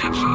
Section